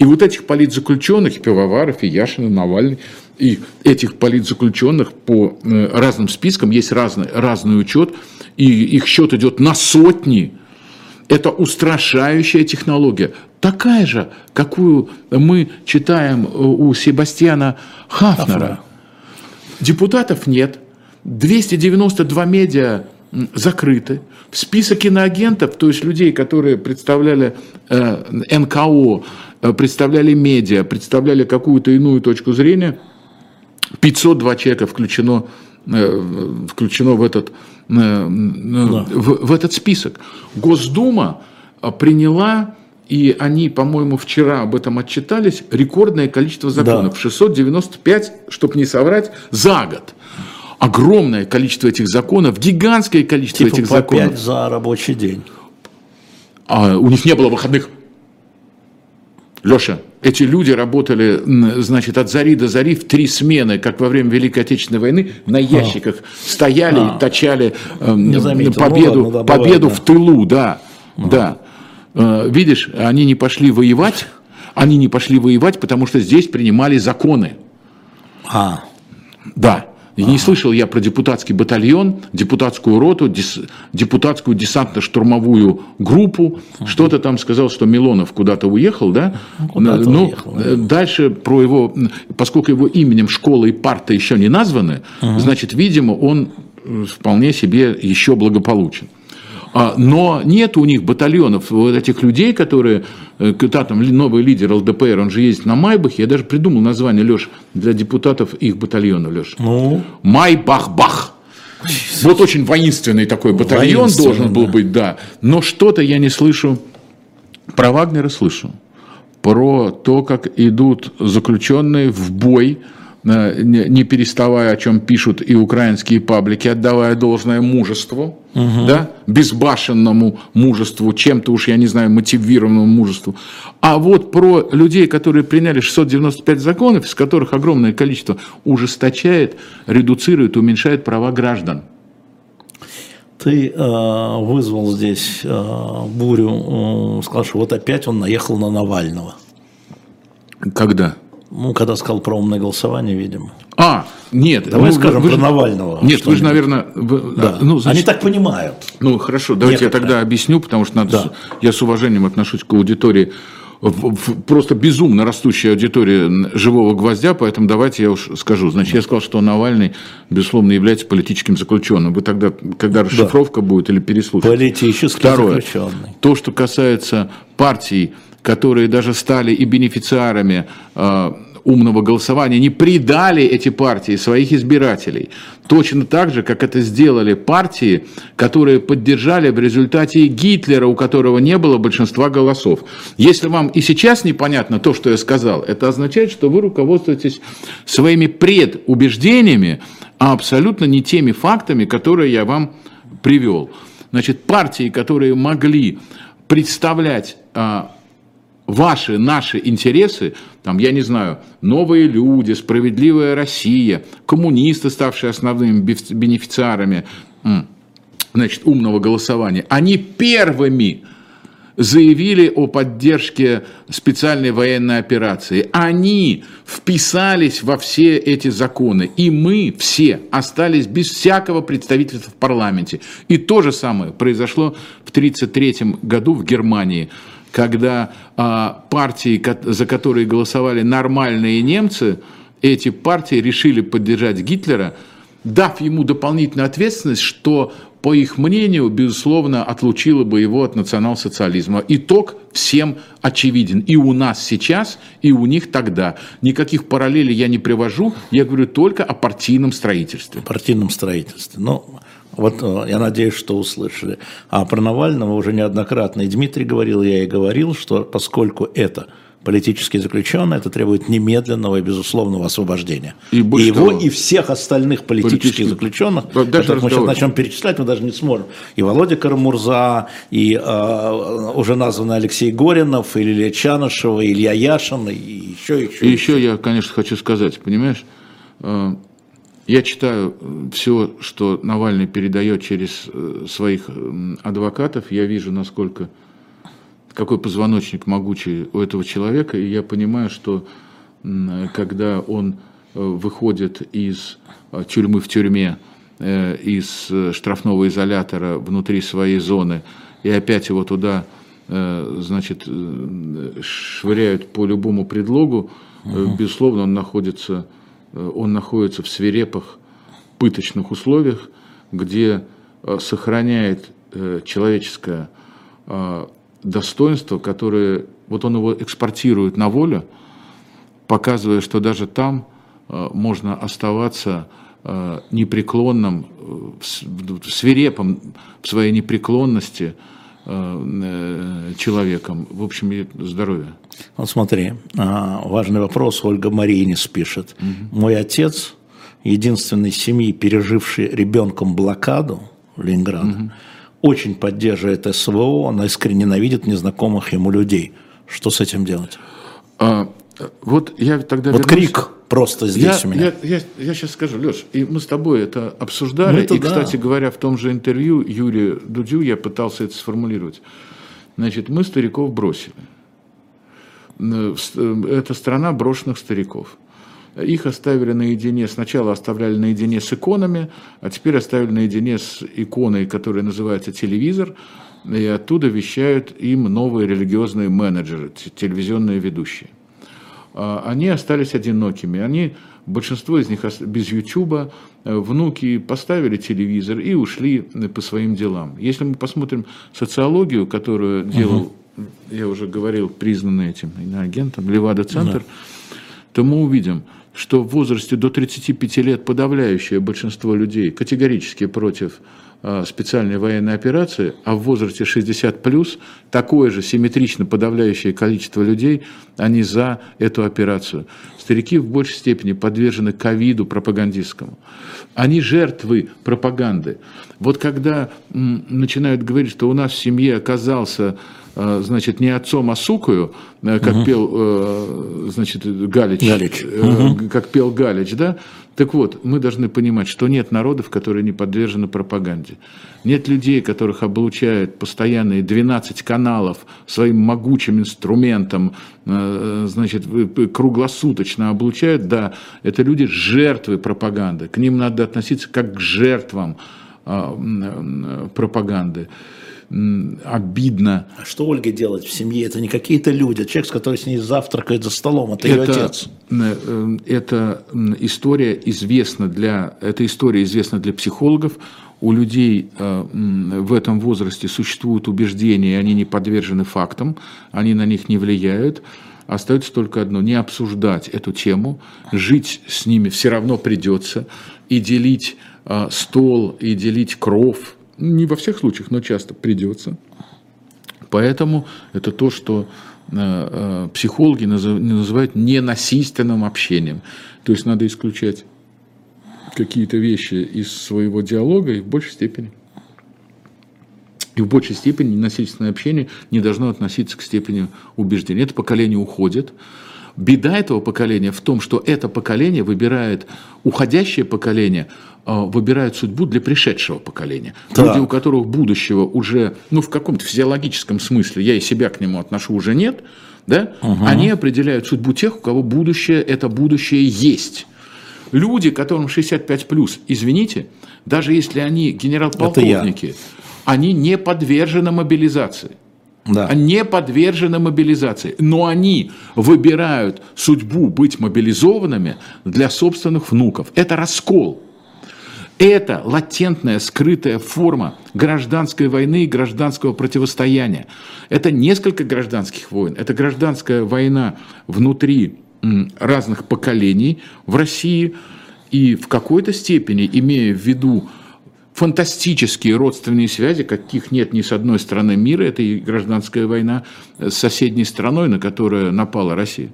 И вот этих политзаключенных, и Пивоваров, и Яшин, и Навальный, и этих политзаключенных по э, разным спискам, есть разный, разный учет, и их счет идет на сотни. Это устрашающая технология такая же, какую мы читаем э, у Себастьяна Хафнера. Депутатов нет, 292 медиа закрыты. В список иноагентов, то есть людей, которые представляли э, НКО, э, представляли медиа, представляли какую-то иную точку зрения, 502 человека включено, э, включено в, этот, э, э, да. в, в этот список. Госдума приняла и они, по-моему, вчера об этом отчитались, рекордное количество законов. Да. 695, чтобы не соврать, за год. Огромное количество этих законов, гигантское количество типа этих по законов. 5 за рабочий день. А у них не было выходных. Леша, эти люди работали, значит, от зари до зари в три смены, как во время Великой Отечественной войны, на ящиках а. стояли а. и точали э, победу, ну, ладно, да, победу бывает, в тылу, да, а. да. Э, видишь, они не пошли воевать, они не пошли воевать, потому что здесь принимали законы. А. Да. И не слышал я про депутатский батальон, депутатскую роту, дес, депутатскую десантно-штурмовую группу. Ага. Что-то там сказал, что Милонов куда-то уехал, да? Ну, куда-то ну, уехал, да. Дальше про его, поскольку его именем школа и парта еще не названы, ага. значит, видимо, он вполне себе еще благополучен. А, но нет у них батальонов вот этих людей, которые, э, когда там новый лидер ЛДПР, он же ездит на Майбахе, я даже придумал название, Леш, для депутатов их батальона, Леш. Ну? Майбах-бах. Вот очень воинственный такой батальон должен был да. быть, да. Но что-то я не слышу. Про Вагнера слышу. Про то, как идут заключенные в бой Э, не переставая, о чем пишут и украинские паблики, отдавая должное мужеству, угу. да, безбашенному мужеству, чем-то уж, я не знаю, мотивированному мужеству. А вот про людей, которые приняли 695 законов, из которых огромное количество ужесточает, редуцирует, уменьшает права граждан. Ты э, вызвал здесь э, бурю, э, сказал, что вот опять он наехал на Навального. Когда? Ну, когда сказал про умное голосование, видимо. А, нет. Давай ну, скажем вы, про Навального. Нет, вы же, наверное... Вы, да. ну, значит, Они так понимают. Ну, хорошо, давайте Некоторые. я тогда объясню, потому что надо, да. я с уважением отношусь к аудитории просто безумно растущая аудитория живого гвоздя, поэтому давайте я уж скажу. Значит, я сказал, что Навальный, безусловно, является политическим заключенным. Вы тогда, когда расшифровка да. будет или переслушаете. Политический Второе, заключенный. То, что касается партий, которые даже стали и бенефициарами э, умного голосования, не предали эти партии своих избирателей. Точно так же, как это сделали партии, которые поддержали в результате Гитлера, у которого не было большинства голосов. Если вам и сейчас непонятно то, что я сказал, это означает, что вы руководствуетесь своими предубеждениями, а абсолютно не теми фактами, которые я вам привел. Значит, партии, которые могли представлять а, ваши, наши интересы, там, я не знаю, новые люди, справедливая Россия, коммунисты, ставшие основными бенефициарами, значит, умного голосования, они первыми заявили о поддержке специальной военной операции. Они вписались во все эти законы. И мы все остались без всякого представительства в парламенте. И то же самое произошло в 1933 году в Германии, когда а, партии, за которые голосовали нормальные немцы, эти партии решили поддержать Гитлера, дав ему дополнительную ответственность, что по их мнению, безусловно, отлучило бы его от национал-социализма. Итог всем очевиден. И у нас сейчас, и у них тогда. Никаких параллелей я не привожу, я говорю только о партийном строительстве. Партийном строительстве. Ну, вот э, я надеюсь, что услышали. А про Навального уже неоднократно и Дмитрий говорил, я и говорил, что поскольку это – политические заключенные, это требует немедленного и безусловного освобождения. И, и его, того, и всех остальных политических, политических заключенных, даже которых мы сейчас начнем перечислять, мы даже не сможем. И Володя Карамурза, и э, уже названный Алексей Горинов, и Лилия Чанышева, и Илья Яшин, и еще, еще. И еще я, конечно, хочу сказать, понимаешь, э, я читаю все, что Навальный передает через э, своих адвокатов, я вижу, насколько какой позвоночник могучий у этого человека, и я понимаю, что когда он э, выходит из э, тюрьмы в тюрьме, э, из штрафного изолятора внутри своей зоны, и опять его туда, значит, швыряют по любому предлогу, угу. безусловно, он находится, он находится в свирепых, пыточных условиях, где сохраняет человеческое достоинство, которое вот он его экспортирует на волю, показывая, что даже там э, можно оставаться э, непреклонным, э, свирепым в своей непреклонности человеком. В общем, здоровье. Вот смотри, а, важный вопрос. Ольга Маринис пишет. Угу. Мой отец, единственный семьи, переживший ребенком блокаду Ленинграда, угу очень поддерживает СВО, он искренне ненавидит незнакомых ему людей. Что с этим делать? А, вот я тогда Вот вернусь. крик просто здесь я, у меня. Я, я, я сейчас скажу, Леш, и мы с тобой это обсуждали, ну, это и, да. кстати говоря, в том же интервью Юрию Дудю я пытался это сформулировать. Значит, мы стариков бросили. Э, это страна брошенных стариков. Их оставили наедине, сначала оставляли наедине с иконами, а теперь оставили наедине с иконой, которая называется телевизор, и оттуда вещают им новые религиозные менеджеры, телевизионные ведущие. А, они остались одинокими, они, большинство из них без Ютуба, внуки поставили телевизор и ушли по своим делам. Если мы посмотрим социологию, которую делал, угу. Я уже говорил, признанный этим агентом Левада-центр, да. то мы увидим, что в возрасте до 35 лет подавляющее большинство людей категорически против а, специальной военной операции, а в возрасте 60 плюс такое же симметрично подавляющее количество людей, они за эту операцию. Старики в большей степени подвержены ковиду пропагандистскому. Они жертвы пропаганды. Вот когда начинают говорить, что у нас в семье оказался значит, не отцом, а сукою, э, как угу. пел, э, значит, Галич, Галич. Угу. как пел Галич, да? Так вот, мы должны понимать, что нет народов, которые не подвержены пропаганде. Нет людей, которых облучают постоянные 12 каналов своим могучим инструментом, значит, круглосуточно облучают. Да, это люди жертвы пропаганды. К ним надо относиться как к жертвам пропаганды обидно. А что Ольге делать в семье? Это не какие-то люди, человек, с которым с ней завтракает за столом, это, это ее отец. Э, эта история известна для, эта история известна для психологов. У людей э, в этом возрасте существуют убеждения, они не подвержены фактам, они на них не влияют. Остается только одно – не обсуждать эту тему, жить с ними все равно придется, и делить э, стол, и делить кров, не во всех случаях, но часто придется. Поэтому это то, что э, э, психологи называют ненасильственным общением. То есть надо исключать какие-то вещи из своего диалога и в большей степени. И в большей степени ненасильственное общение не должно относиться к степени убеждения. Это поколение уходит. Беда этого поколения в том, что это поколение выбирает, уходящее поколение э, выбирает судьбу для пришедшего поколения. Да. Люди, у которых будущего уже, ну, в каком-то физиологическом смысле, я и себя к нему отношу, уже нет, да, они определяют судьбу тех, у кого будущее, это будущее есть. Люди, которым 65 плюс, извините, даже если они генерал-полковники, они не подвержены мобилизации. Да. Не подвержены мобилизации, но они выбирают судьбу быть мобилизованными для собственных внуков. Это раскол. Это латентная, скрытая форма гражданской войны и гражданского противостояния. Это несколько гражданских войн. Это гражданская война внутри разных поколений в России и в какой-то степени, имея в виду фантастические родственные связи, каких нет ни с одной стороны мира, это и гражданская война с соседней страной, на которую напала Россия.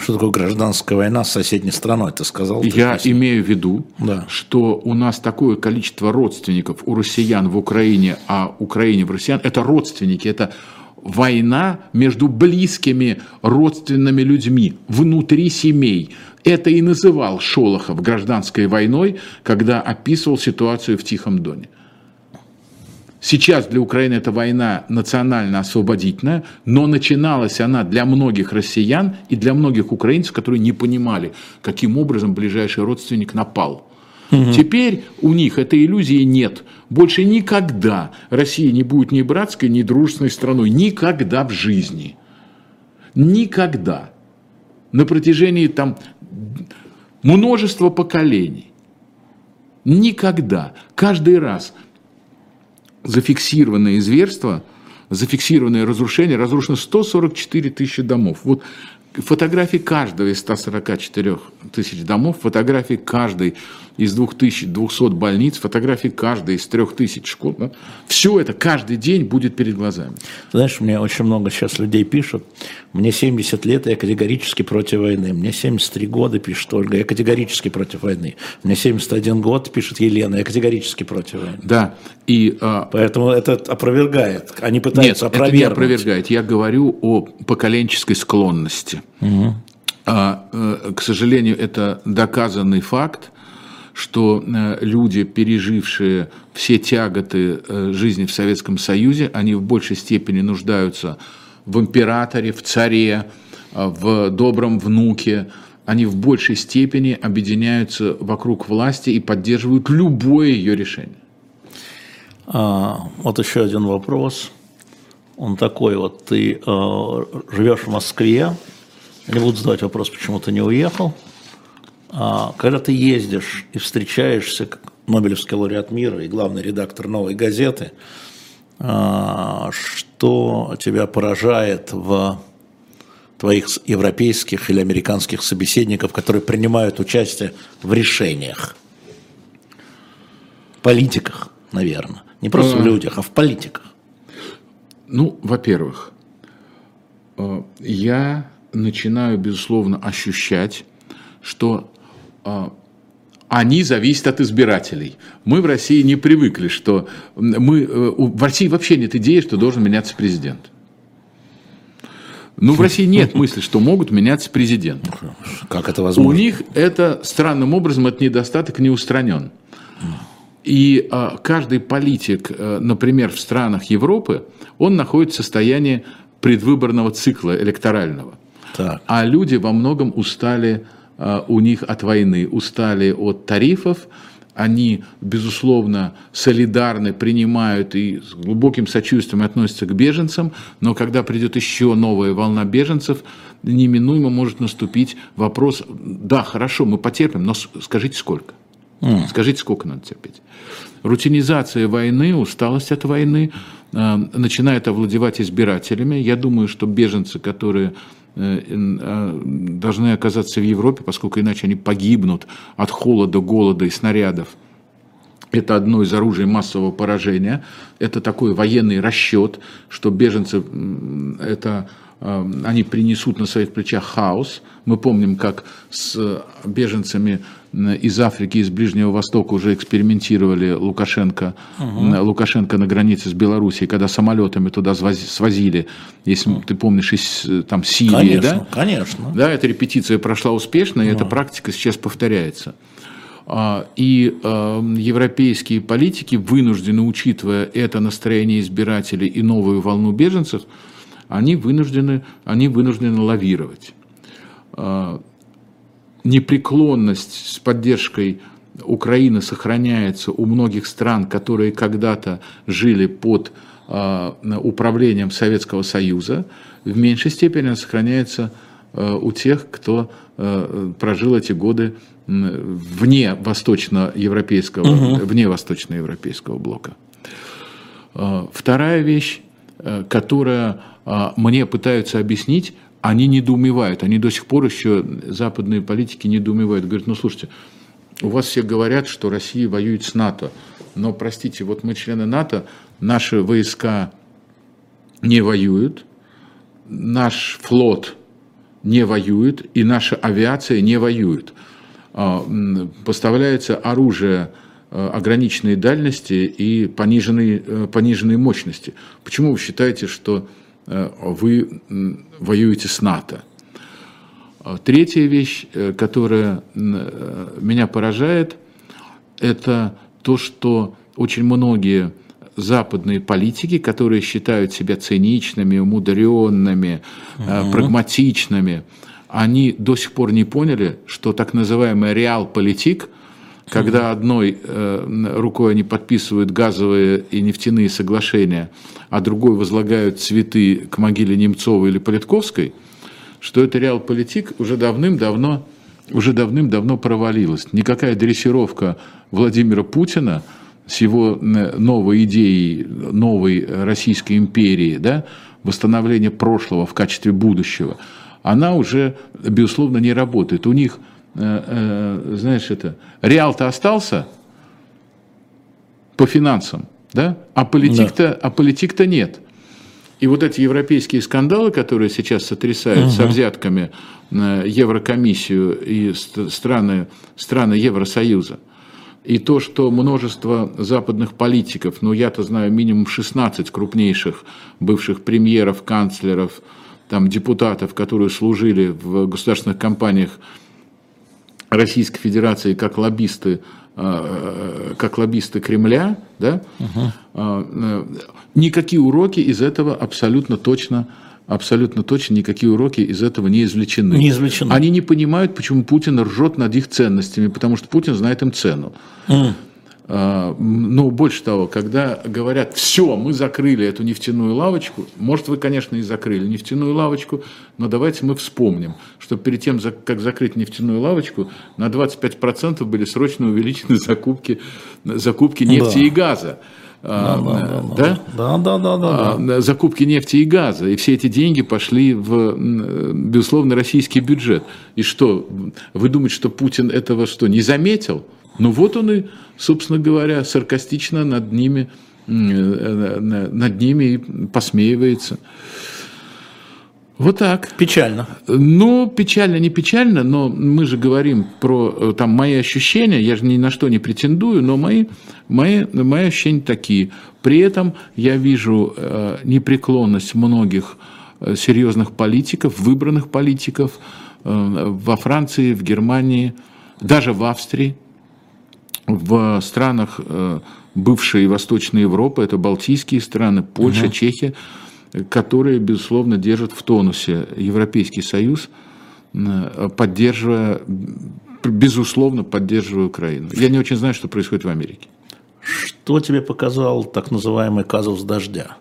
Что такое гражданская война с соседней страной, ты сказал? ты Я сейчас. имею в виду, Да. что у нас такое количество родственников у россиян в Украине, а Украине в россиян, это родственники, это война между близкими родственными людьми внутри семей. Это и называл Шолохов гражданской войной, когда описывал ситуацию в Тихом Доне. Сейчас для Украины эта война национально-освободительная, но начиналась она для многих россиян и для многих украинцев, которые не понимали, каким образом ближайший родственник напал. Теперь у них этой иллюзии нет. Больше никогда Россия не будет ни братской, ни дружественной страной. Никогда в жизни. Никогда. На протяжении там множества поколений. Никогда. Каждый раз зафиксированное зверство, зафиксированное разрушение, разрушено 144 тысячи домов. Вот фотографии каждого из 144 тысяч домов, фотографии каждой из 2200 больниц, фотографии каждой из 3000 школ. да. Все это каждый день будет перед глазами. Знаешь, мне очень много сейчас людей пишут. Мне 70 лет, и я категорически против войны. Мне 73 года, пишет Ольга, я категорически против войны. Мне 71 год, пишет Елена, я категорически против войны. Да, и а, Поэтому это опровергает. Они Нет, пытаются это не опровергнуть. опровергает. Я говорю о поколенческой склонности. А, э, к сожалению, это доказанный факт, что э, люди, пережившие все тяготы э, жизни в Советском Союзе, они в большей степени нуждаются в императоре, в царе, в добром внуке. Они в большей степени объединяются вокруг власти и поддерживают любое ее решение. А, вот еще один вопрос. Он такой вот, ты э, живешь в Москве, я не буду задавать вопрос, почему ты не уехал. А, когда ты ездишь и встречаешься, как Нобелевский лауреат мира и главный редактор «Новой газеты», а, что тебя поражает в твоих европейских или американских собеседников, которые принимают участие в решениях? Политиках, наверное. Не просто в А. людях, а в политиках. Ну, во-первых, э, я начинаю, безусловно, ощущать, что э, они зависят от избирателей. Мы в России не привыкли, что мы, э, у- в России вообще нет идеи, что должен меняться президент. Ну, в России нет [LAUGHS] мысли, что могут меняться президенты. Как это У возможно? них это странным образом, этот недостаток не устранен. И а, каждый политик, э, например, в странах Европы, он находится в состоянии предвыборного цикла электорального. Так. А люди во многом устали а, у них от войны, устали от тарифов, они, безусловно, солидарны, принимают и с глубоким сочувствием относятся к беженцам, но когда придет еще новая волна беженцев, неминуемо может наступить вопрос, да, хорошо, мы потерпим, но скажите сколько? Скажите, сколько надо терпеть? Рутинизация войны, усталость от войны э, начинает овладевать избирателями. Я думаю, что беженцы, которые должны оказаться в Европе, поскольку иначе они погибнут от холода, голода и снарядов, это одно из оружий массового поражения. Это такой военный расчет, что беженцы это они принесут на своих плечах хаос. Мы помним, как с беженцами из Африки, из Ближнего Востока уже экспериментировали Лукашенко, угу. Лукашенко на границе с Белоруссией, когда самолетами туда свозили, если ты помнишь, из там, Сирии. Конечно, да? конечно. Да, эта репетиция прошла успешно, и эта практика сейчас повторяется. А, и эм, европейские политики вынуждены, учитывая это настроение избирателей и новую волну беженцев, они вынуждены, они вынуждены лавировать. А, непреклонность с поддержкой Украины сохраняется у многих стран, которые когда-то жили под а, управлением Советского Союза. В меньшей степени она сохраняется у тех, кто прожил эти годы вне восточноевропейского, угу. вне восточноевропейского блока. А, вторая вещь, э, которая а, мне пытаются объяснить, они недоумевают, они до сих пор еще, западные политики недоумевают, говорят, ну слушайте, у вас все говорят, что Россия воюет с НАТО, но, простите, вот мы члены НАТО, наши войска не воюют, наш флот не воюет, и наша авиация не воюет. А, поставляется оружие а, ограниченной дальности и пониженной, э, пониженной мощности. Почему вы считаете, что э, вы воюете с НАТО? А, третья вещь, э, которая меня поражает, это то, что очень многие западные политики, которые считают себя циничными, умудренными, угу. прагматичными, они до сих пор не поняли, что так называемый реал-политик, когда одной э, рукой они подписывают газовые и нефтяные соглашения, а другой возлагают цветы к могиле Немцова или Политковской, что это реал-политик уже давным-давно уже давным-давно провалилась. Никакая дрессировка Владимира Путина с его новой идеей новой Российской империи, да, восстановления прошлого в качестве будущего – она уже, безусловно, не работает. У них, знаешь, это, реал-то остался по финансам, да? а политик-то да. а политик нет. И вот эти европейские скандалы, которые сейчас сотрясают угу. со взятками на Еврокомиссию и страны, страны Евросоюза, и то, что множество западных политиков, ну я-то знаю минимум 16 крупнейших бывших премьеров, канцлеров, там, депутатов, которые служили в государственных компаниях Российской Федерации как лоббисты, а, как лоббисты Кремля, да, угу. никакие уроки из этого абсолютно точно абсолютно точно никакие уроки из этого не извлечены. Не извлечены. Они не понимают, почему Путин ржет над их ценностями, потому что Путин знает им цену. Mm. А, ну, больше того, когда говорят, все, мы закрыли эту нефтяную лавочку, может, вы, конечно, и закрыли нефтяную лавочку, но давайте мы вспомним, что перед тем, как закрыть нефтяную лавочку, на 25% были срочно увеличены закупки, закупки нефти да. и газа. Да, да, да, да, да, да, да, да. Закупки нефти и газа. И все эти деньги пошли в, безусловно, российский бюджет. И что, вы думаете, что Путин этого что, не заметил? Ну вот он и, собственно говоря, саркастично над ними, э, над ними посмеивается. Вот так. Печально. Ну, печально, не печально, но мы же говорим про э, там, мои ощущения, я же ни на что не претендую, но мои, мои, мои ощущения такие. При этом я вижу э, непреклонность многих э, серьезных политиков, выбранных политиков э, во Франции, в Германии, даже в Австрии в странах э, бывшей Восточной Европы, это Балтийские страны, Польша, угу. Чехия, которые, безусловно, держат в тонусе Европейский Союз, э, поддерживая, безусловно, поддерживая Украину. Я не очень знаю, что происходит в Америке. Что тебе показал так называемый казус дождя?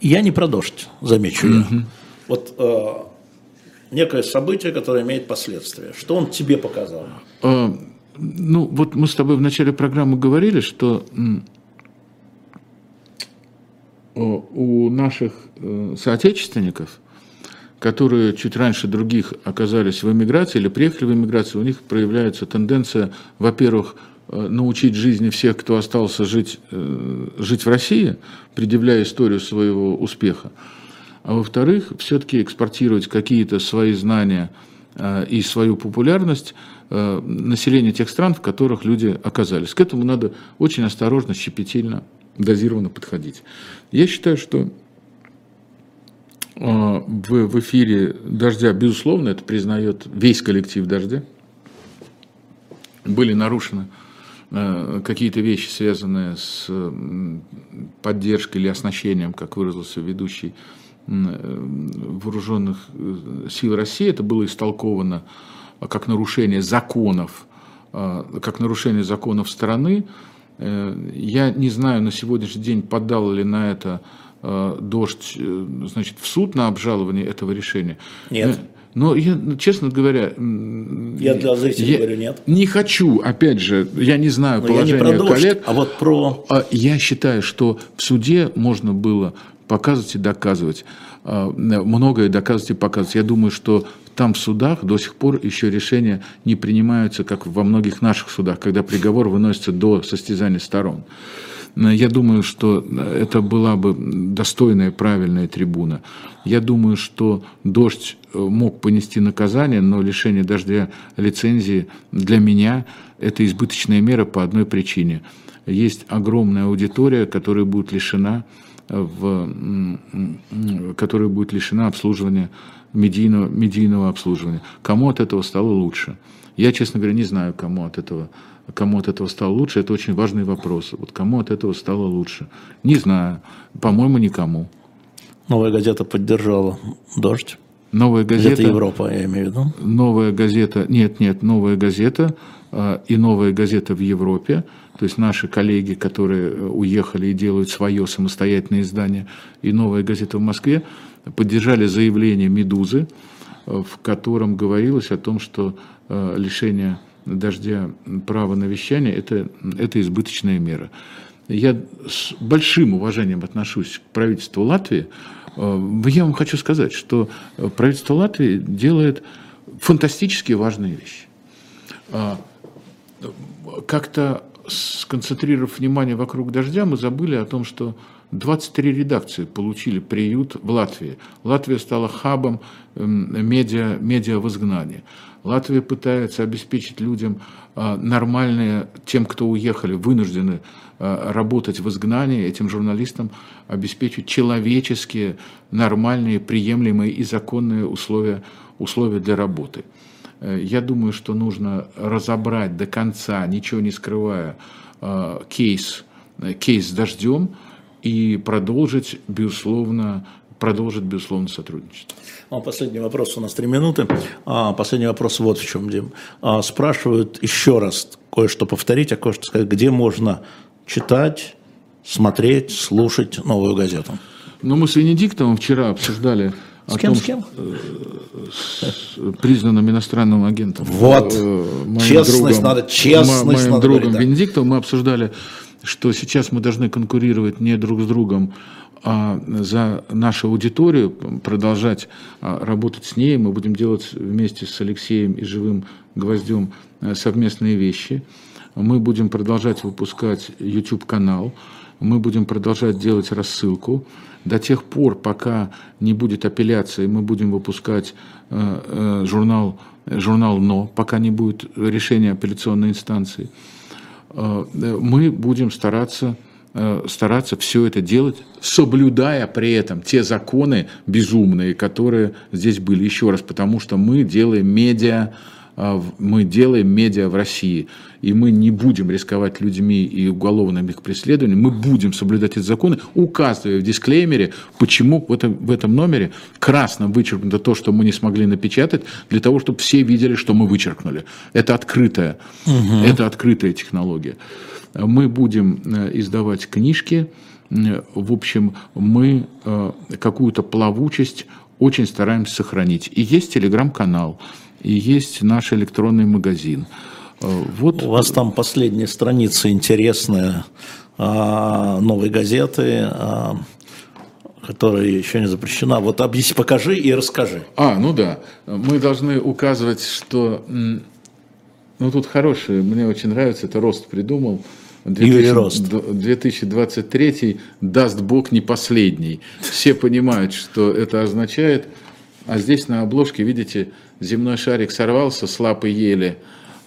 Я не про дождь, замечу я. Угу. Вот э, некое событие, которое имеет последствия. Что он тебе показал? Э, ну, вот мы с тобой в начале программы говорили, что у наших э, соотечественников, которые чуть раньше других оказались в эмиграции или приехали в эмиграцию, у них проявляется тенденция, во-первых, э, научить жизни всех, кто остался жить, э, жить в России, предъявляя историю своего успеха. а во-вторых, все-таки экспортировать какие-то свои знания и свою популярность населения тех стран, в которых люди оказались. К этому надо очень осторожно, щепетильно, дозированно подходить. Я считаю, что в, в эфире «Дождя», безусловно, это признает весь коллектив «Дождя», были нарушены э, какие-то вещи, связанные с поддержкой или оснащением, как выразился ведущий э, вооруженных э, сил России, это было истолковано как нарушение законов, как нарушение законов страны. Я не знаю на сегодняшний день, поддал ли на это дождь значит, в суд на обжалование этого решения. Нет. Но я, честно говоря, я для зрителей я говорю нет. Не хочу, опять же, я не знаю Но положение я не про коллег. а вот про. А я считаю, что в суде можно было показывать и доказывать многое доказывать и показывать. Я думаю, что там в судах до сих пор еще решения не принимаются, как во многих наших судах, когда приговор выносится до состязания сторон. Я думаю, что это была бы достойная, правильная трибуна. Я думаю, что дождь э, мог понести наказание, но лишение дождя лицензии для меня это избыточная мера по одной причине. Есть огромная аудитория, которая будет лишена э, в, которая будет лишена обслуживания медийного, медийного обслуживания. Кому от этого стало лучше? Я, честно говоря, не знаю, кому от этого Кому от этого стало лучше, это очень важный вопрос. Вот кому от этого стало лучше? Не знаю. По-моему, никому. Новая газета поддержала «Дождь». Новая газета... Это Европа, я имею в виду. Новая газета... Нет, нет, новая газета и новая газета в Европе. То есть наши коллеги, которые э, уехали и делают свое самостоятельное издание, и новая газета в Москве, поддержали заявление «Медузы», э, в котором говорилось о том, что лишение дождя право на вещание это, это избыточная мера. Я с большим уважением отношусь к правительству Латвии. Э, я вам хочу сказать, что правительство Латвии делает фантастически важные вещи. Как-то сконцентрировав внимание вокруг дождя, мы забыли о том, что 23 редакции получили приют в Латвии. Латвия стала хабом эм, медиа, медиа в изгнании. Латвия пытается обеспечить людям а, нормальные, тем, кто уехали, вынуждены а, работать в изгнании, этим журналистам обеспечить человеческие, нормальные, приемлемые и законные условия, условия для работы. Э, я думаю, что нужно разобрать до конца, ничего не скрывая, а, кейс, э, кейс с дождем и продолжить, безусловно, продолжить, безусловно, сотрудничество. А, последний вопрос, у нас три минуты. А, последний вопрос вот в чем, Дим. А, спрашивают еще раз кое-что повторить, а кое-что сказать, где можно читать, смотреть, слушать новую газету. Ну, мы с Венедиктовым вчера обсуждали с кем, том, с кем? С признанным иностранным агентом. Вот. Э, моим честность другом, надо, честность моим надо другом говорить, да. Венедиктовым мы обсуждали, что сейчас мы должны конкурировать не друг с другом, а за нашу аудиторию, продолжать а, работать с ней. Мы будем делать вместе с Алексеем и Живым Гвоздем э, совместные вещи. Мы будем продолжать выпускать YouTube-канал. Мы будем продолжать делать рассылку. До тех пор, пока не будет апелляции, мы будем выпускать э, э, журнал, журнал «Но», пока не будет решения апелляционной инстанции. Мы будем стараться Э, стараться все это делать, соблюдая при этом те законы безумные, которые здесь были. Еще раз, потому что мы делаем медиа, э, мы делаем медиа в России, и мы не будем рисковать людьми и уголовным их преследованием, мы будем соблюдать эти законы, указывая в дисклеймере, почему в этом, в этом номере красным вычеркнуто то, что мы не смогли напечатать, для того, чтобы все видели, что мы вычеркнули. Это открытая, угу. это открытая технология мы будем э, издавать книжки, в общем, мы э, какую-то плавучесть очень стараемся сохранить. И есть телеграм-канал, и есть наш электронный магазин. Э, вот. У вас там последняя страница интересная а, новой газеты, а, которая еще не запрещена. Вот объясни, покажи и расскажи. А, ну да. Мы должны указывать, что... Ну, тут хорошее, мне очень нравится, это Рост придумал – Юрий Рост. 2023 даст Бог не последний. Все понимают, что это означает. А здесь на обложке, видите, земной шарик сорвался с лапы ели,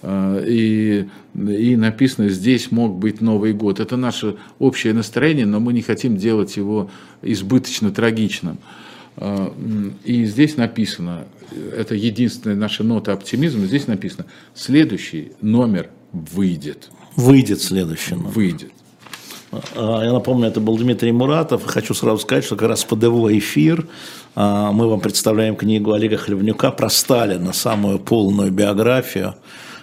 э, и, и написано «Здесь мог быть Новый год». Это наше общее настроение, но мы не хотим делать его избыточно трагичным. Э, и здесь написано, это единственная наша нота оптимизма, здесь написано «Следующий номер выйдет». Выйдет следующий номер. Выйдет. А, я напомню, это был Дмитрий Муратов. Хочу сразу сказать, что как раз под его эфир а, мы вам представляем книгу Олега Хлевнюка про Сталина, самую полную биографию,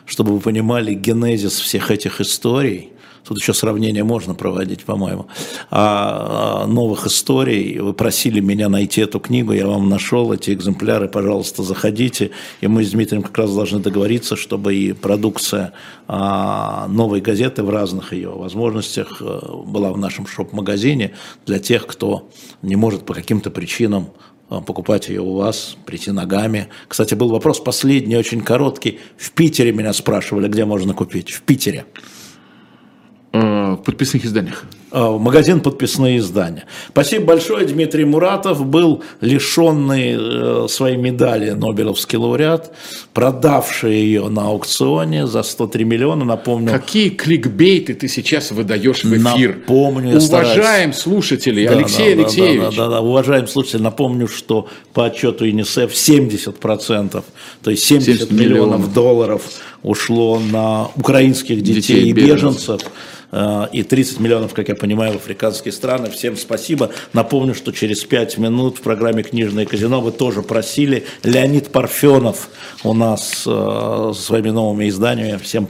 чтобы вы понимали генезис всех этих историй – Тут еще сравнение можно проводить, по-моему. А, а новых историй. Вы просили меня найти эту книгу, я вам нашел эти экземпляры, пожалуйста, заходите. И мы с Дмитрием как раз должны договориться, чтобы и продукция а, новой газеты в разных ее возможностях э, была в нашем шоп-магазине для тех, кто не может по каким-то причинам э, покупать ее у вас, прийти ногами. Кстати, был вопрос последний, очень короткий. В Питере меня спрашивали, где можно купить. В Питере. Э, в подписных изданиях. Э, магазин «Подписные издания». Спасибо большое. Дмитрий Муратов был лишенный э, своей медали Нобелевский лауреат, продавший ее на аукционе за 103 миллиона. Напомню. Какие кликбейты ты сейчас выдаешь в эфир? Напомню. Уважаем слушателей. Да, Алексей да, Алексеевич. Да, да, да, уважаем слушателей. Напомню, что по отчету ЮНИСЕФ 70%, то есть 70, 70 миллионов, миллионов долларов ушло на украинских детей, детей и беженцев. беженцев и 30 миллионов, как я понимаю, в африканские страны. Всем спасибо. Напомню, что через 5 минут в программе «Книжное казино» вы тоже просили Леонид Парфенов у нас э, со своими новыми изданиями. Всем